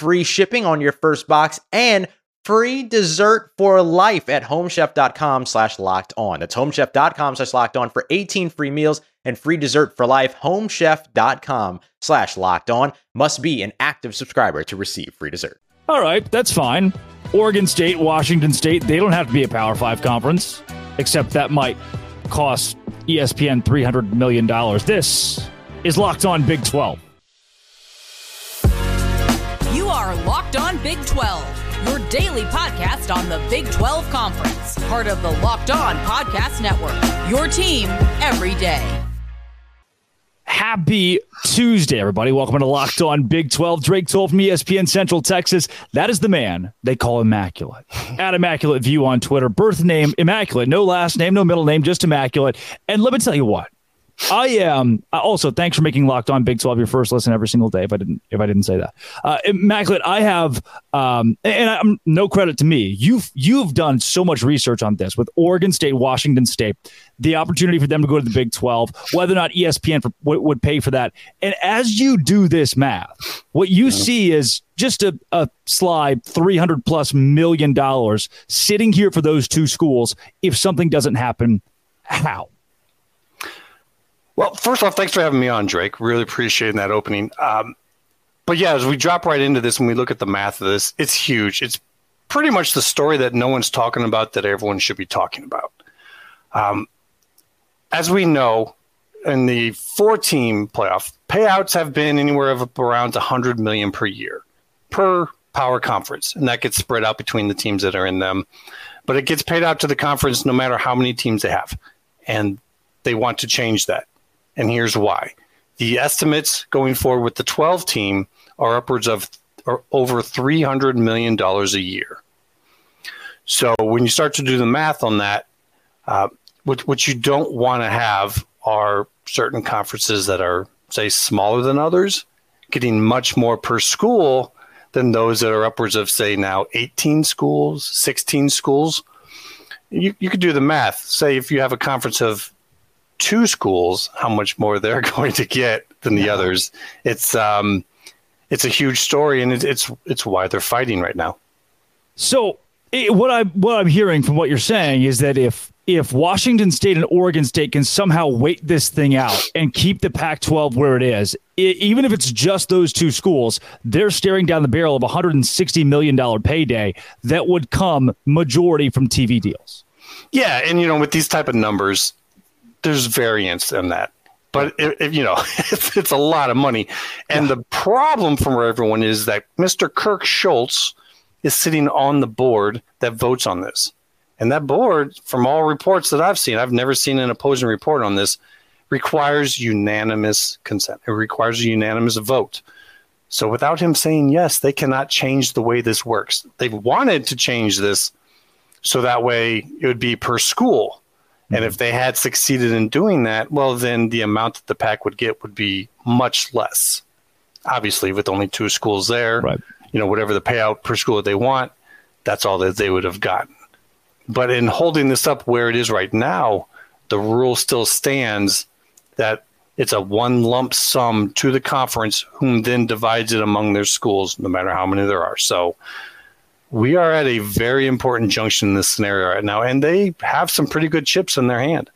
free shipping on your first box and free dessert for life at homechef.com slash locked on. That's homechef.com slash locked on for 18 free meals and free dessert for life. Homechef.com slash locked on must be an active subscriber to receive free dessert. All right, that's fine. Oregon State, Washington State, they don't have to be a Power Five conference, except that might cost ESPN $300 million. This is Locked On Big 12. Are Locked On Big 12, your daily podcast on the Big 12 Conference, part of the Locked On Podcast Network. Your team every day. Happy Tuesday, everybody. Welcome to Locked On Big 12. Drake Toll from ESPN Central Texas. That is the man they call Immaculate. At Immaculate View on Twitter. Birth name Immaculate. No last name, no middle name, just Immaculate. And let me tell you what. I am uh, also thanks for making Locked On Big 12 your first listen every single day. If I didn't, if I didn't say that, uh, immaculate. I have, um, and I'm no credit to me. You've you've done so much research on this with Oregon State, Washington State, the opportunity for them to go to the Big 12, whether or not ESPN for, w- would pay for that. And as you do this math, what you see is just a, a slide 300 plus million dollars sitting here for those two schools. If something doesn't happen, how? Well, first off, thanks for having me on, Drake. Really appreciating that opening. Um, but yeah, as we drop right into this and we look at the math of this, it's huge. It's pretty much the story that no one's talking about that everyone should be talking about. Um, as we know, in the four-team playoff, payouts have been anywhere of around 100 million per year per power conference, and that gets spread out between the teams that are in them. But it gets paid out to the conference no matter how many teams they have, and they want to change that and here's why. The estimates going forward with the 12 team are upwards of or over $300 million a year. So when you start to do the math on that, uh, what, what you don't want to have are certain conferences that are, say, smaller than others, getting much more per school than those that are upwards of, say, now 18 schools, 16 schools. You, you could do the math. Say if you have a conference of two schools how much more they're going to get than the yeah. others. It's um, it's a huge story, and it's it's it's why they're fighting right now. So it, what I what I'm hearing from what you're saying is that if if Washington State and Oregon State can somehow wait this thing out and keep the Pac-12 where it is, it, even if it's just those two schools, they're staring down the barrel of a 160 million dollar payday that would come majority from TV deals. Yeah, and you know with these type of numbers, there's variance in that. But if, if you know, it's, it's, a lot of money, and yeah. the problem for everyone is that Mr. Kirk Schulz is sitting on the board that votes on this, and that board, from all reports that I've seen, I've never seen an opposing report on this, requires unanimous consent. It requires a unanimous vote. So without him saying yes, they cannot change the way this works. They've wanted to change this so that way it would be per school and if mm-hmm. they had succeeded in doing that, well, then the amount that the Pac would get would be much less. Obviously, with only two schools there, right. you know, whatever the payout per school that they want, that's all that they would have gotten. But in holding this up where it is right now, the rule still stands that it's a one lump sum to the conference, whom then divides it among their schools, no matter how many there are. So we are at a very important junction in this scenario right now, and they have some pretty good chips in their hand.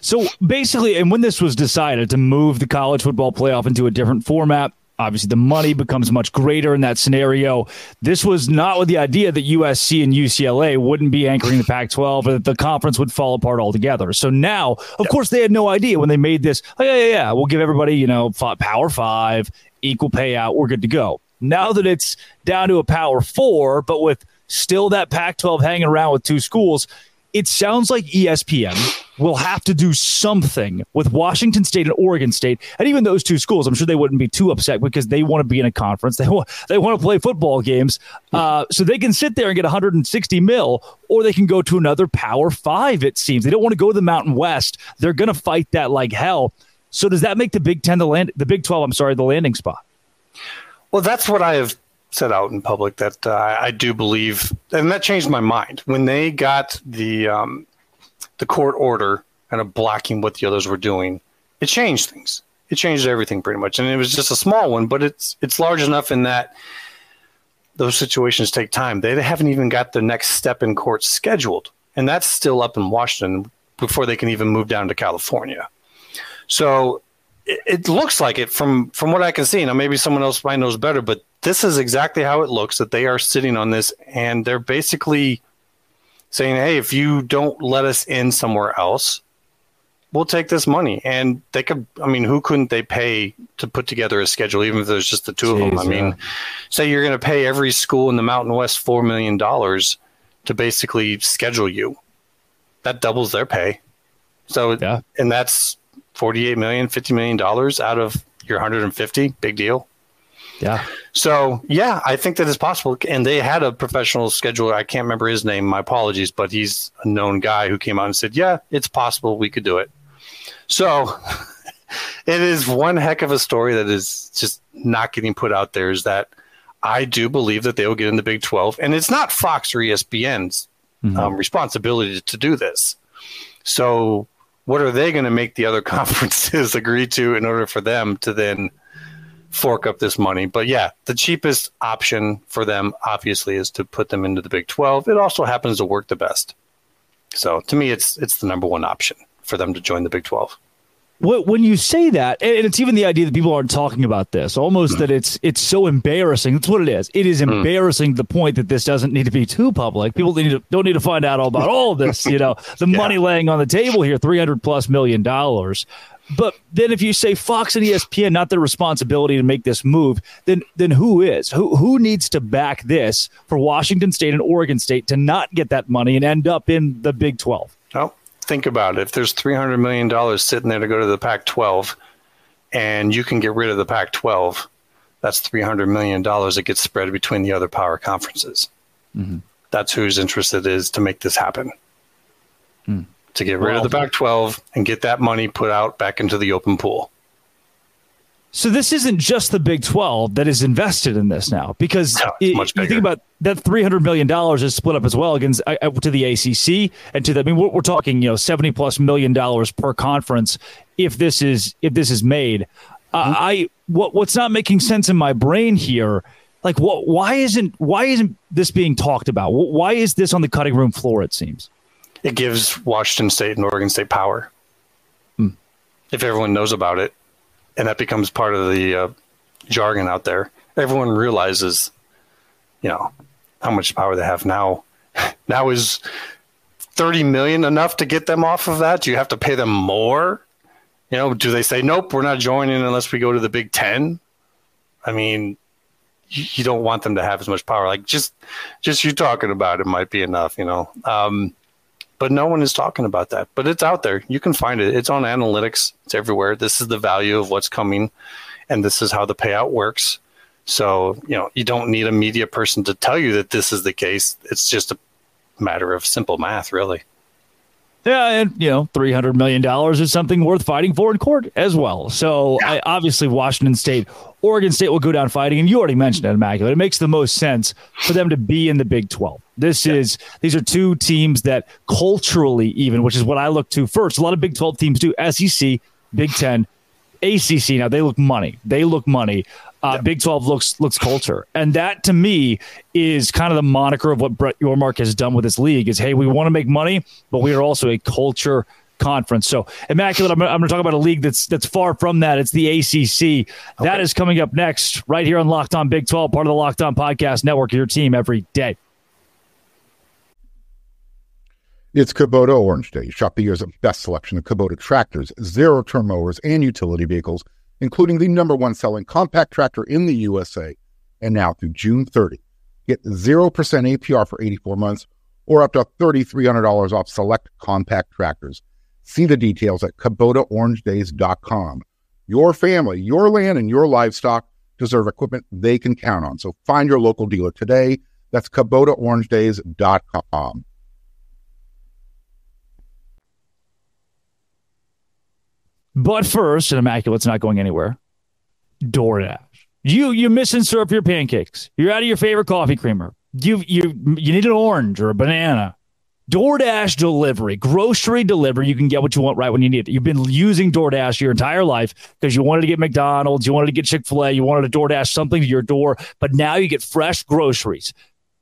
So basically, and when this was decided to move the college football playoff into a different format, Obviously, the money becomes much greater in that scenario. This was not with the idea that USC and UCLA wouldn't be anchoring the Pac 12 or that the conference would fall apart altogether. So now, of yep. course, they had no idea when they made this. Oh, yeah, yeah, yeah. We'll give everybody, you know, Power Five, equal payout. We're good to go. Now that it's down to a Power Four, but with still that Pac 12 hanging around with two schools, it sounds like ESPN will have to do something with Washington State and Oregon State, and even those two schools. I'm sure they wouldn't be too upset because they want to be in a conference. They want they want to play football games, uh, so they can sit there and get 160 mil, or they can go to another Power Five. It seems they don't want to go to the Mountain West. They're going to fight that like hell. So does that make the Big Ten the land, the Big Twelve? I'm sorry, the landing spot. Well, that's what I have said out in public that uh, I do believe, and that changed my mind when they got the um, the court order kind of blocking what the others were doing. It changed things. It changed everything pretty much, and it was just a small one, but it's it's large enough in that those situations take time. They haven't even got the next step in court scheduled, and that's still up in Washington before they can even move down to California. So it, it looks like it from from what I can see. Now maybe someone else might knows better, but this is exactly how it looks that they are sitting on this and they're basically saying, Hey, if you don't let us in somewhere else, we'll take this money. And they could, I mean, who couldn't they pay to put together a schedule, even if there's just the two Jeez, of them? I yeah. mean, say you're going to pay every school in the Mountain West $4 million to basically schedule you. That doubles their pay. So, yeah. and that's 48 million, 50 million dollars out of your 150. Big deal. Yeah. So yeah, I think that is possible. And they had a professional scheduler. I can't remember his name. My apologies, but he's a known guy who came out and said, "Yeah, it's possible. We could do it." So it is one heck of a story that is just not getting put out there. Is that I do believe that they will get in the Big Twelve, and it's not Fox or ESPN's mm-hmm. um, responsibility to do this. So what are they going to make the other conferences agree to in order for them to then fork up this money? But yeah, the cheapest option for them obviously is to put them into the Big 12. It also happens to work the best. So to me, it's it's the number one option for them to join the Big 12 when you say that, and it's even the idea that people aren't talking about this, almost that it's it's so embarrassing. That's what it is. It is hmm. embarrassing to the point that this doesn't need to be too public. People need to, don't need to find out all about all of this. You know, the yeah. money laying on the table here, three hundred plus million dollars. But then, if you say Fox and ESPN not their responsibility to make this move, then then who is? Who who needs to back this for Washington State and Oregon State to not get that money and end up in the Big Twelve? Oh, think about it. If there's $300 million sitting there to go to the Pac 12 and you can get rid of the Pac 12, that's $300 million that gets spread between the other power conferences. Mm-hmm. That's whose interest it is to make this happen. Mm. To get rid well, of the Pac 12 and get that money put out back into the open pool. So this isn't just the Big 12 that is invested in this now, because no, it, you think about that 300 million dollars is split up as well against uh, to the ACC and to the. I mean, we're, we're, talking you know 70 plus million dollars per conference if this is if this is made. Uh, mm-hmm. I what what's not making sense in my brain here. Like what? Why isn't why isn't this being talked about? Why is this on the cutting room floor? It seems it gives Washington State and Oregon State power. Hmm. If everyone knows about it, and that becomes part of the uh, jargon out there. Everyone realizes, you know, how much power they have now. now is thirty million enough to get them off of that? Do you have to pay them more? You know, do they say nope, we're not joining unless we go to the Big Ten? I mean, you, you don't want them to have as much power. Like just, just you talking about it might be enough. You know. Um, but no one is talking about that. But it's out there. You can find it. It's on analytics. It's everywhere. This is the value of what's coming, and this is how the payout works. So you know you don't need a media person to tell you that this is the case. It's just a matter of simple math, really. Yeah, and you know, three hundred million dollars is something worth fighting for in court as well. So, yeah. I, obviously, Washington State, Oregon State will go down fighting, and you already mentioned it, immaculate. It makes the most sense for them to be in the Big Twelve. This yeah. is these are two teams that culturally, even, which is what I look to first. A lot of Big Twelve teams do. SEC, Big Ten, ACC. Now they look money. They look money. Uh, Big 12 looks looks culture, and that to me is kind of the moniker of what Brett Yormark has done with this league. Is hey, we want to make money, but we are also a culture conference. So immaculate. I'm, I'm going to talk about a league that's that's far from that. It's the ACC. Okay. That is coming up next, right here on Locked On Big 12, part of the Locked On Podcast Network. Your team every day. It's Kubota Orange Day. Shop the year's best selection of Kubota tractors, zero turn mowers, and utility vehicles, including the number one selling compact tractor in the USA. And now through June 30, get 0% APR for 84 months or up to $3,300 off select compact tractors. See the details at KubotaOrangeDays.com. Your family, your land, and your livestock deserve equipment they can count on. So find your local dealer today. That's KubotaOrangeDays.com. But first, and Immaculate's not going anywhere. DoorDash. You you misinserve your pancakes. You're out of your favorite coffee creamer. You you you need an orange or a banana. DoorDash delivery, grocery delivery, you can get what you want right when you need it. You've been using DoorDash your entire life because you wanted to get McDonald's, you wanted to get Chick fil A, you wanted to DoorDash something to your door, but now you get fresh groceries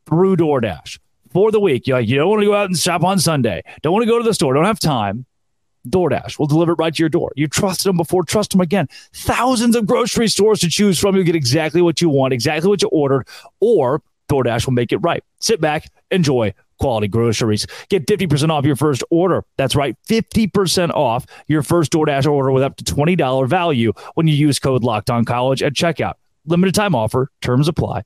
through DoorDash for the week. You're like, you don't want to go out and shop on Sunday, don't want to go to the store, don't have time. DoorDash will deliver it right to your door. You trusted them before, trust them again. Thousands of grocery stores to choose from. You get exactly what you want, exactly what you ordered, or DoorDash will make it right. Sit back, enjoy quality groceries. Get 50% off your first order. That's right, 50% off your first DoorDash order with up to $20 value when you use code Locked On College at checkout. Limited time offer, terms apply.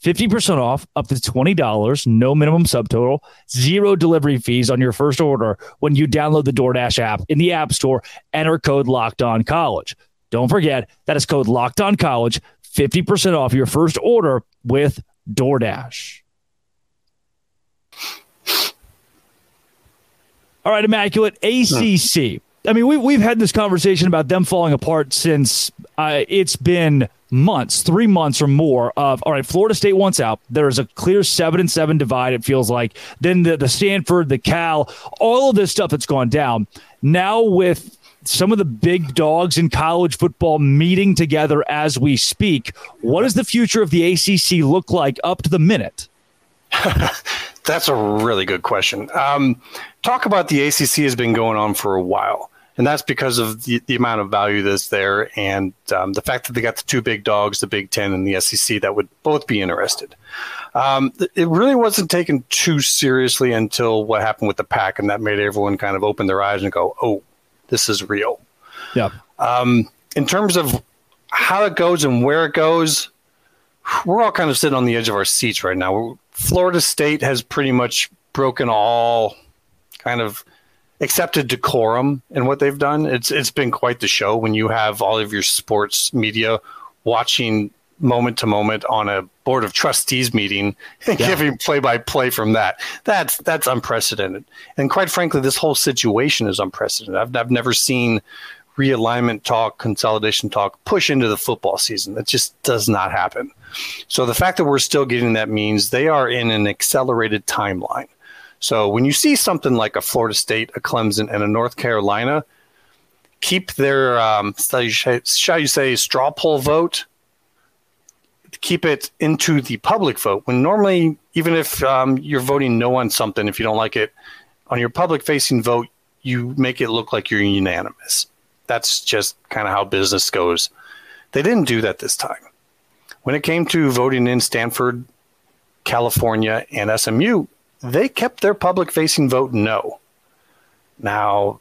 50% off up to $20, no minimum subtotal, zero delivery fees on your first order when you download the DoorDash app in the App Store. Enter code Locked On College. Don't forget, that is code Locked On College, 50% off your first order with DoorDash. All right, Immaculate ACC. I mean, we, we've had this conversation about them falling apart since uh, it's been months, three months or more of all right, Florida State wants out. There's a clear seven and seven divide, it feels like. Then the, the Stanford, the Cal, all of this stuff that's gone down. Now with some of the big dogs in college football meeting together as we speak, what does the future of the ACC look like up to the minute? That's a really good question. Um, talk about the ACC has been going on for a while and that's because of the, the amount of value that's there and um, the fact that they got the two big dogs, the Big Ten and the SEC, that would both be interested. Um, it really wasn't taken too seriously until what happened with the Pac, and that made everyone kind of open their eyes and go, "Oh, this is real." Yeah. Um, in terms of how it goes and where it goes, we're all kind of sitting on the edge of our seats right now. Florida State has pretty much broken all kind of accepted decorum in what they've done. It's it's been quite the show when you have all of your sports media watching moment to moment on a board of trustees meeting and yeah. giving play by play from that. That's that's unprecedented. And quite frankly, this whole situation is unprecedented. I've I've never seen realignment talk, consolidation talk push into the football season. That just does not happen. So the fact that we're still getting that means they are in an accelerated timeline. So when you see something like a Florida State, a Clemson, and a North Carolina, keep their um, shall you say straw poll vote keep it into the public vote when normally even if um, you're voting no on something if you don't like it on your public facing vote you make it look like you're unanimous that's just kind of how business goes they didn't do that this time when it came to voting in stanford california and smu they kept their public facing vote no. Now,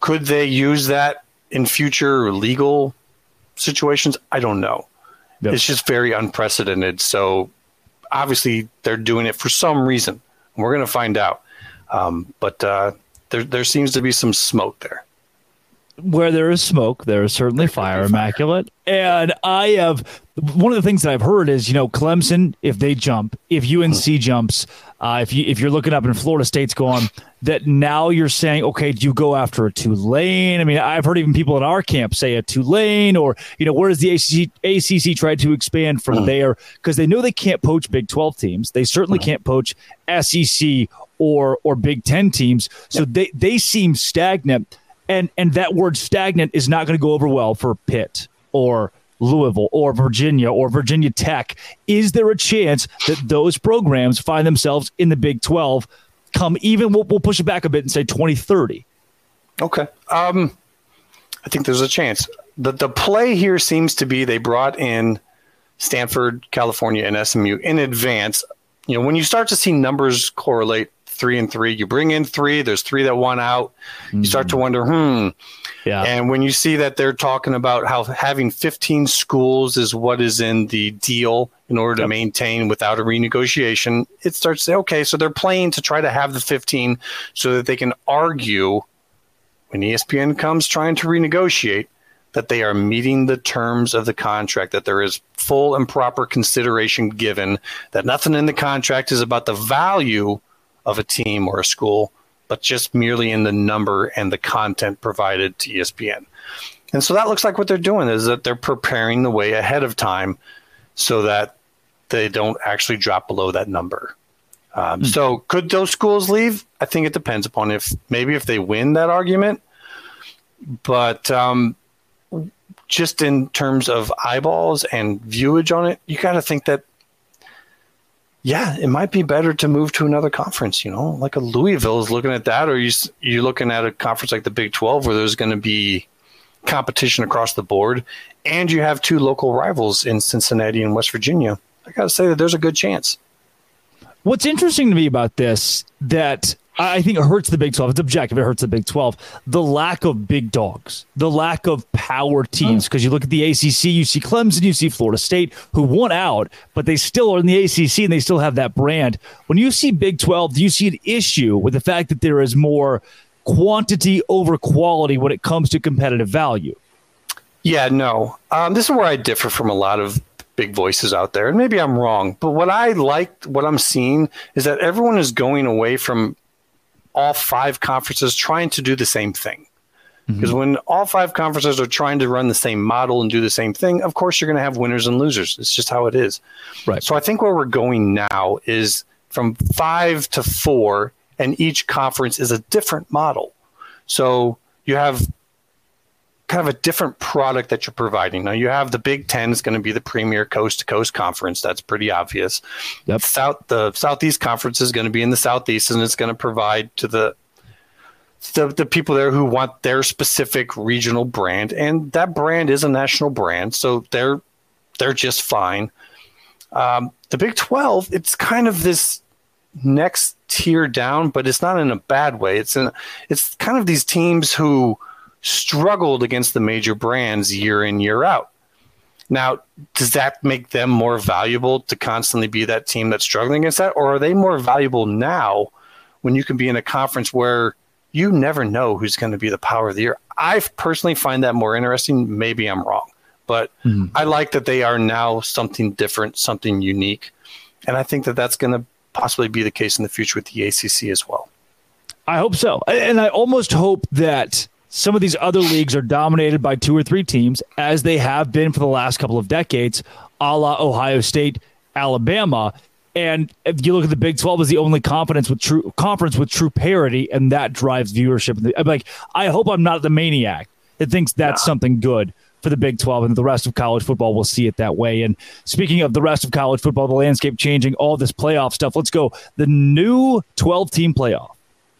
could they use that in future legal situations? I don't know. Yep. It's just very unprecedented. So obviously they're doing it for some reason. We're going to find out. Um, but uh, there, there seems to be some smoke there where there is smoke, there is certainly fire, immaculate. And I have one of the things that I've heard is, you know, Clemson, if they jump, if UNC jumps, uh, if you if you're looking up and Florida State's going, that now you're saying, okay, do you go after a Tulane? I mean, I've heard even people in our camp say a Tulane, or you know, where does the ACC, ACC try to expand from mm. there? Because they know they can't poach Big Twelve teams. They certainly mm. can't poach SEC or or Big Ten teams. So they they seem stagnant and and that word stagnant is not going to go over well for Pitt or Louisville or Virginia or Virginia Tech. Is there a chance that those programs find themselves in the Big 12 come even we'll, we'll push it back a bit and say 2030? Okay. Um, I think there's a chance. The the play here seems to be they brought in Stanford, California, and SMU in advance. You know, when you start to see numbers correlate three and three, you bring in three, there's three that won out. Mm-hmm. You start to wonder, hmm. Yeah. And when you see that they're talking about how having 15 schools is what is in the deal in order to maintain without a renegotiation, it starts to say, okay, so they're playing to try to have the 15 so that they can argue when ESPN comes trying to renegotiate that they are meeting the terms of the contract, that there is full and proper consideration given, that nothing in the contract is about the value of a team or a school, but just merely in the number and the content provided to ESPN. And so that looks like what they're doing is that they're preparing the way ahead of time so that they don't actually drop below that number. Um, mm. So could those schools leave? I think it depends upon if maybe if they win that argument. But um, just in terms of eyeballs and viewage on it, you got to think that, yeah, it might be better to move to another conference. You know, like a Louisville is looking at that, or you you're looking at a conference like the Big Twelve, where there's going to be competition across the board, and you have two local rivals in Cincinnati and West Virginia. I got to say that there's a good chance. What's interesting to me about this that I think it hurts the Big 12. It's objective. It hurts the Big 12. The lack of big dogs, the lack of power teams. Because you look at the ACC, you see Clemson, you see Florida State, who won out, but they still are in the ACC and they still have that brand. When you see Big 12, do you see an issue with the fact that there is more quantity over quality when it comes to competitive value? Yeah, no. Um, this is where I differ from a lot of big voices out there, and maybe I'm wrong. But what I like, what I'm seeing, is that everyone is going away from all five conferences trying to do the same thing. Because mm-hmm. when all five conferences are trying to run the same model and do the same thing, of course you're going to have winners and losers. It's just how it is. Right. So I think where we're going now is from five to four, and each conference is a different model. So you have kind of a different product that you're providing. Now you have the Big Ten is going to be the premier coast to coast conference. That's pretty obvious. Yep. South the Southeast Conference is going to be in the Southeast, and it's going to provide to the the, the people there who want their specific regional brand, and that brand is a national brand, so they're they're just fine. Um, the Big Twelve, it's kind of this next tier down, but it's not in a bad way. It's in it's kind of these teams who struggled against the major brands year in, year out. Now, does that make them more valuable to constantly be that team that's struggling against that? Or are they more valuable now when you can be in a conference where you never know who's going to be the power of the year? I personally find that more interesting. Maybe I'm wrong, but mm-hmm. I like that they are now something different, something unique. And I think that that's going to possibly be the case in the future with the ACC as well. I hope so. And I almost hope that some of these other leagues are dominated by two or three teams, as they have been for the last couple of decades, a la Ohio State, Alabama. And if you look at the Big 12 as the only conference with true conference with true parity, and that drives viewership. I'm like, I hope I'm not the maniac that thinks that's yeah. something good for the Big 12 and the rest of college football will see it that way. And speaking of the rest of college football, the landscape changing, all this playoff stuff, let's go. The new 12 team playoff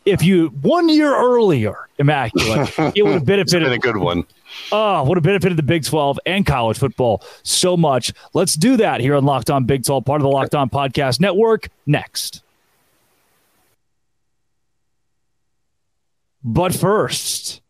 if you one year earlier, immaculate, it would have benefited. a good one. Oh, would have benefited the Big 12 and college football so much. Let's do that here on Locked On Big 12, part of the Locked On Podcast Network. Next. But first,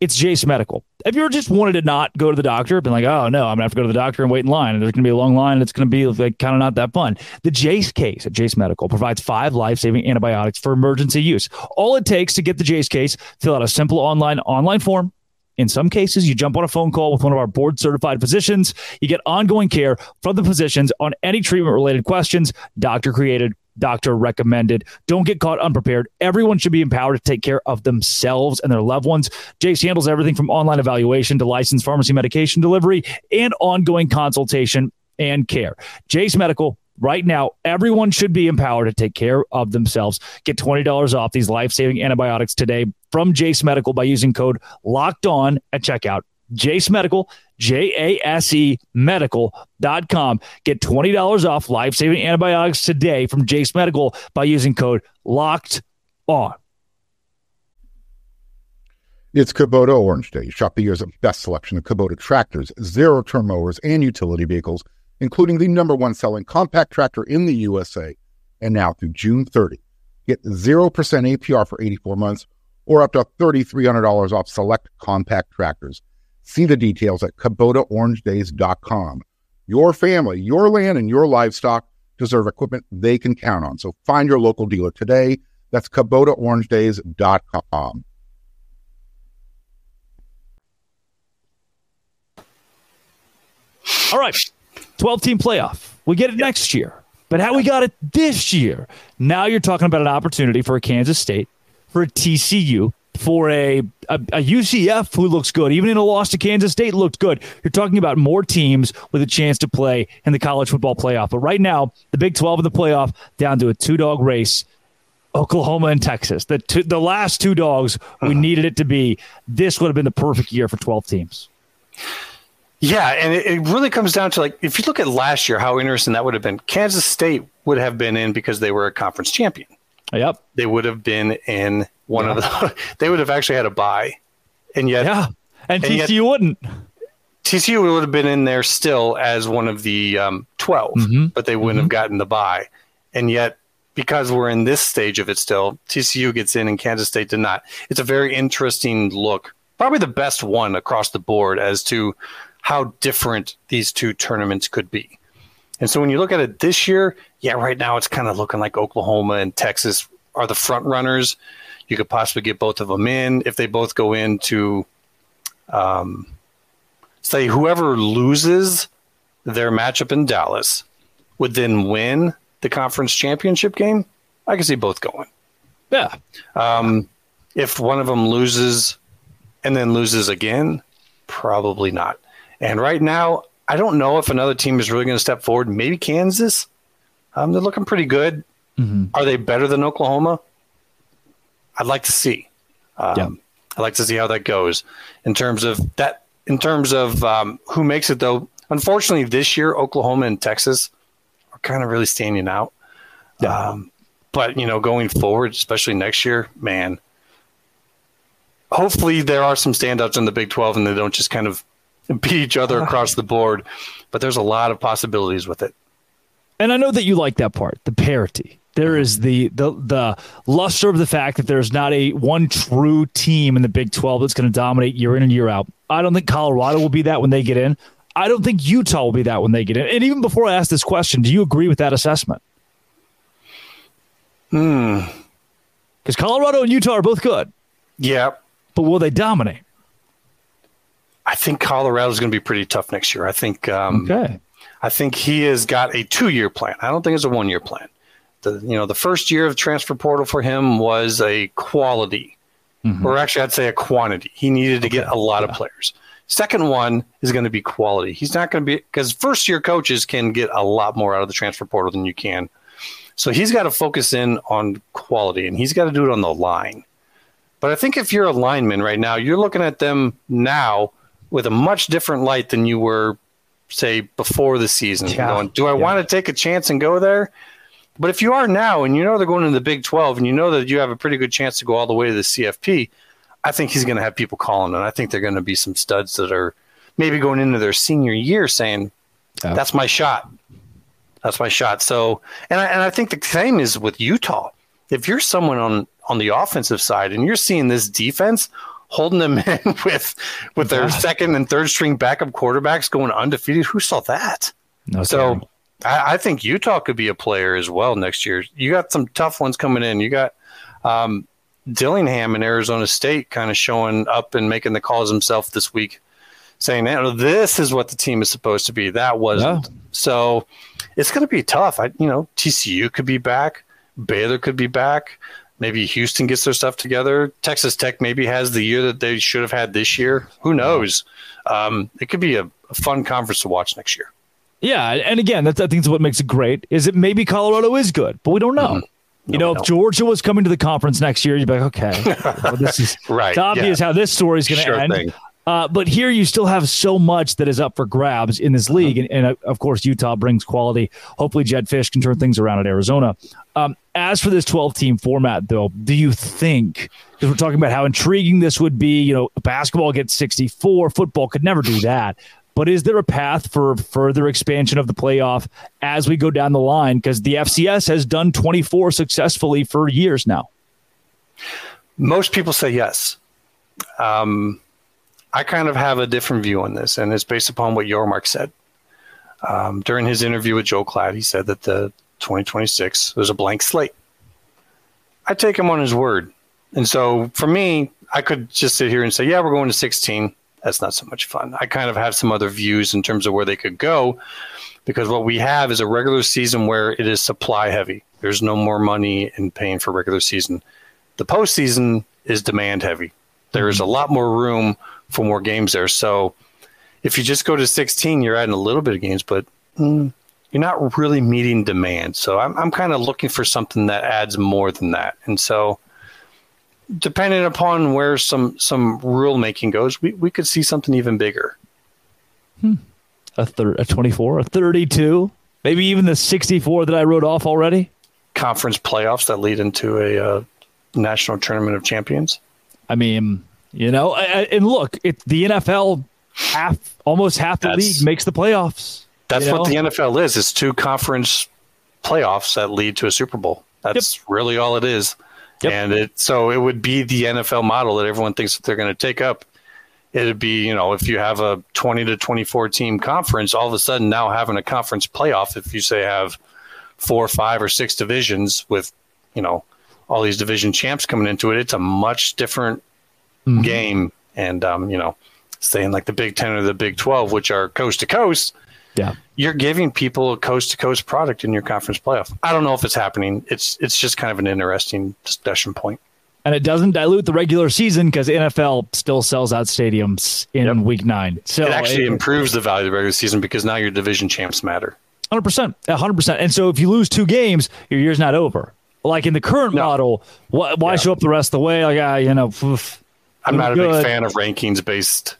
it's Jase Medical. Have you just wanted to not go to the doctor? Been like, oh no, I'm gonna have to go to the doctor and wait in line, and there's gonna be a long line, and it's gonna be like kind of not that fun. The Jase case at Jase Medical provides five life-saving antibiotics for emergency use. All it takes to get the Jase case, fill out a simple online online form. In some cases, you jump on a phone call with one of our board certified physicians. You get ongoing care from the physicians on any treatment related questions, doctor created doctor recommended. Don't get caught unprepared. Everyone should be empowered to take care of themselves and their loved ones. Jase handles everything from online evaluation to licensed pharmacy medication delivery and ongoing consultation and care. Jase Medical. Right now, everyone should be empowered to take care of themselves. Get $20 off these life saving antibiotics today from Jase Medical by using code locked on at checkout. Jase Medical, J A S E medical.com. Get $20 off life saving antibiotics today from Jase Medical by using code locked on. It's Kubota Orange Day. Shop the year's best selection of Kubota tractors, zero turn mowers, and utility vehicles, including the number one selling compact tractor in the USA. And now through June 30, get 0% APR for 84 months or up to $3,300 off select compact tractors. See the details at KubotaOrangeDays.com. Your family, your land, and your livestock deserve equipment they can count on. So find your local dealer today. That's KubotaOrangeDays.com. All right. 12 team playoff. We get it next year. But how we got it this year, now you're talking about an opportunity for a Kansas State, for a TCU, for a, a, a, UCF who looks good. Even in a loss to Kansas State, looked good. You're talking about more teams with a chance to play in the college football playoff. But right now, the Big 12 in the playoff down to a two dog race. Oklahoma and Texas, the two, the last two dogs we uh-huh. needed it to be. This would have been the perfect year for 12 teams. Yeah, and it, it, really comes down to like if you look at last year, how interesting that would have been. Kansas State would have been in because they were a conference champion. Yep, they would have been in one yeah. of the. They would have actually had a buy, and yet, yeah, and, and TCU yet, wouldn't. TCU would have been in there still as one of the um, 12, mm-hmm. but they wouldn't mm-hmm. have gotten the buy, and yet because we're in this stage of it still, TCU gets in and Kansas State did not. It's a very interesting look, probably the best one across the board as to how different these two tournaments could be. And so when you look at it this year, yeah, right now it's kind of looking like Oklahoma and Texas are the front runners. You could possibly get both of them in if they both go into, um, say, whoever loses their matchup in Dallas would then win the conference championship game. I can see both going. Yeah. Um, if one of them loses and then loses again, probably not. And right now, I don't know if another team is really going to step forward. Maybe Kansas. Um, they're looking pretty good. Mm-hmm. Are they better than Oklahoma? I'd like to see. Um, yeah. I'd like to see how that goes in terms of that. In terms of um, who makes it, though, unfortunately, this year Oklahoma and Texas are kind of really standing out. Yeah. Um, but you know, going forward, especially next year, man. Hopefully, there are some standouts in the Big Twelve, and they don't just kind of beat each other across the board. But there's a lot of possibilities with it. And I know that you like that part, the parity. There is the the the luster of the fact that there's not a one true team in the Big 12 that's going to dominate year in and year out. I don't think Colorado will be that when they get in. I don't think Utah will be that when they get in. And even before I ask this question, do you agree with that assessment? Hmm. Because Colorado and Utah are both good. Yeah. But will they dominate? I think Colorado is going to be pretty tough next year. I think. Um, okay. I think he has got a two-year plan. I don't think it's a one-year plan. The you know the first year of transfer portal for him was a quality, mm-hmm. or actually I'd say a quantity. He needed to okay. get a lot yeah. of players. Second one is going to be quality. He's not going to be because first year coaches can get a lot more out of the transfer portal than you can. So he's got to focus in on quality and he's got to do it on the line. But I think if you're a lineman right now, you're looking at them now with a much different light than you were, say, before the season. Yeah. Going, do I yeah. want to take a chance and go there? But if you are now and you know they're going to the Big 12 and you know that you have a pretty good chance to go all the way to the CFP, I think he's going to have people calling. And I think they're going to be some studs that are maybe going into their senior year saying, that's my shot. That's my shot. So, and I, and I think the same is with Utah. If you're someone on, on the offensive side and you're seeing this defense holding them in with with their second and third string backup quarterbacks going undefeated. Who saw that? No, so I, I, think Utah could be a player as well next year. You got some tough ones coming in. You got um, Dillingham in Arizona State kind of showing up and making the calls himself this week, saying, "This is what the team is supposed to be." That wasn't. Yeah. So it's going to be tough. I, you know, TCU could be back. Baylor could be back. Maybe Houston gets their stuff together. Texas Tech maybe has the year that they should have had this year. Who knows? Um, it could be a, a, fun conference to watch next year. Yeah, and again, that's I think is what makes it great. Is it maybe Colorado is good, but we don't know. Mm-hmm. You know, if Georgia was coming to the conference next year, you'd be like, okay, well, this is right. It's obvious yeah. how this story is going to sure end. Uh, but here you still have so much that is up for grabs in this league. And, and uh, of course, Utah brings quality. Hopefully, Jedd Fisch can turn things around at Arizona. Um, as for this 12 team format, though, do you think, because we're talking about how intriguing this would be, you know, basketball gets 64, football could never do that. But is there a path for further expansion of the playoff as we go down the line? Because the FCS has done 24 successfully for years now. Most people say yes. Um, I kind of have a different view on this, and it's based upon what Yormark said. Um, during his interview with Joe Klatt, he said that the 2026 was a blank slate. I take him on his word. And so for me, I could just sit here and say, yeah, we're going to 16. That's not so much fun. I kind of have some other views in terms of where they could go because what we have is a regular season where it is supply heavy. There's no more money in paying for regular season. The postseason is demand heavy. There is a lot more room for more games there. So if you just go to 16, you're adding a little bit of games, but mm, you're not really meeting demand. So I'm, I'm kind of looking for something that adds more than that. And so depending upon where some, some rule making goes, we, we could see something even bigger. Hmm. A, thir- a 24, a 32, maybe even the 64 that I wrote off already. Conference playoffs that lead into a uh, national tournament of champions. I mean, you know, and look, it, the NFL half almost half the that's, league makes the playoffs. That's what know? the NFL is. It's two conference playoffs that lead to a Super Bowl. That's yep. really all it is. Yep. And it so it would be the NFL model that everyone thinks that they're going to take up. It'd be, you know, if you have a 20 to 24 team conference, all of a sudden now having a conference playoff, if you say have four, five, or six divisions with, you know, all these division champs coming into it, it's a much different mm-hmm. game. And, um, you know, saying like the Big Ten or the Big 12, which are coast to coast, yeah. You're giving people a coast to coast product in your conference playoff. I don't know if it's happening. It's it's just kind of an interesting discussion point. And it doesn't dilute the regular season because NFL still sells out stadiums in yep. week nine. So it actually it, improves the value of the regular season because now your division champs matter. 100%. 100%. And so if you lose two games, your year's not over. Like in the current no. model, why, why yeah. show up the rest of the way? Like, uh, you know, oof, I'm not a good. big fan of rankings based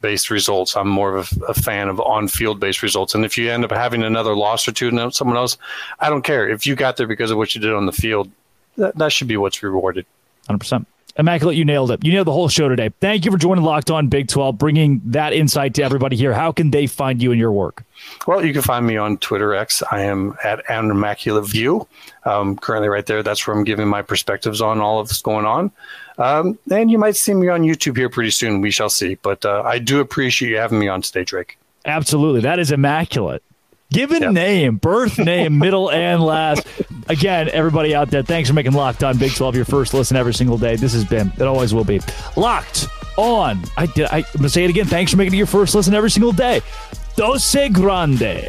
based results. I'm more of a, a fan of on field based results. And if you end up having another loss or two someone else, I don't care. If you got there because of what you did on the field, that, that should be what's rewarded. 100%. Immaculate, you nailed it. You nailed the whole show today. Thank you for joining Locked On Big 12, bringing that insight to everybody here. How can they find you and your work? Well, you can find me on Twitter X. I am at an Immaculate View. Um, currently, right there, that's where I'm giving my perspectives on all of this going on. Um, and you might see me on YouTube here pretty soon. We shall see. But uh, I do appreciate you having me on today, Drake. Absolutely. That is immaculate. Given yep. name, birth name, middle and last. Again, everybody out there, thanks for making Locked On Big 12 your first listen every single day. This has been, it always will be, Locked On. I did. I, I'm gonna say it again. Thanks for making it your first listen every single day. Doce Grande.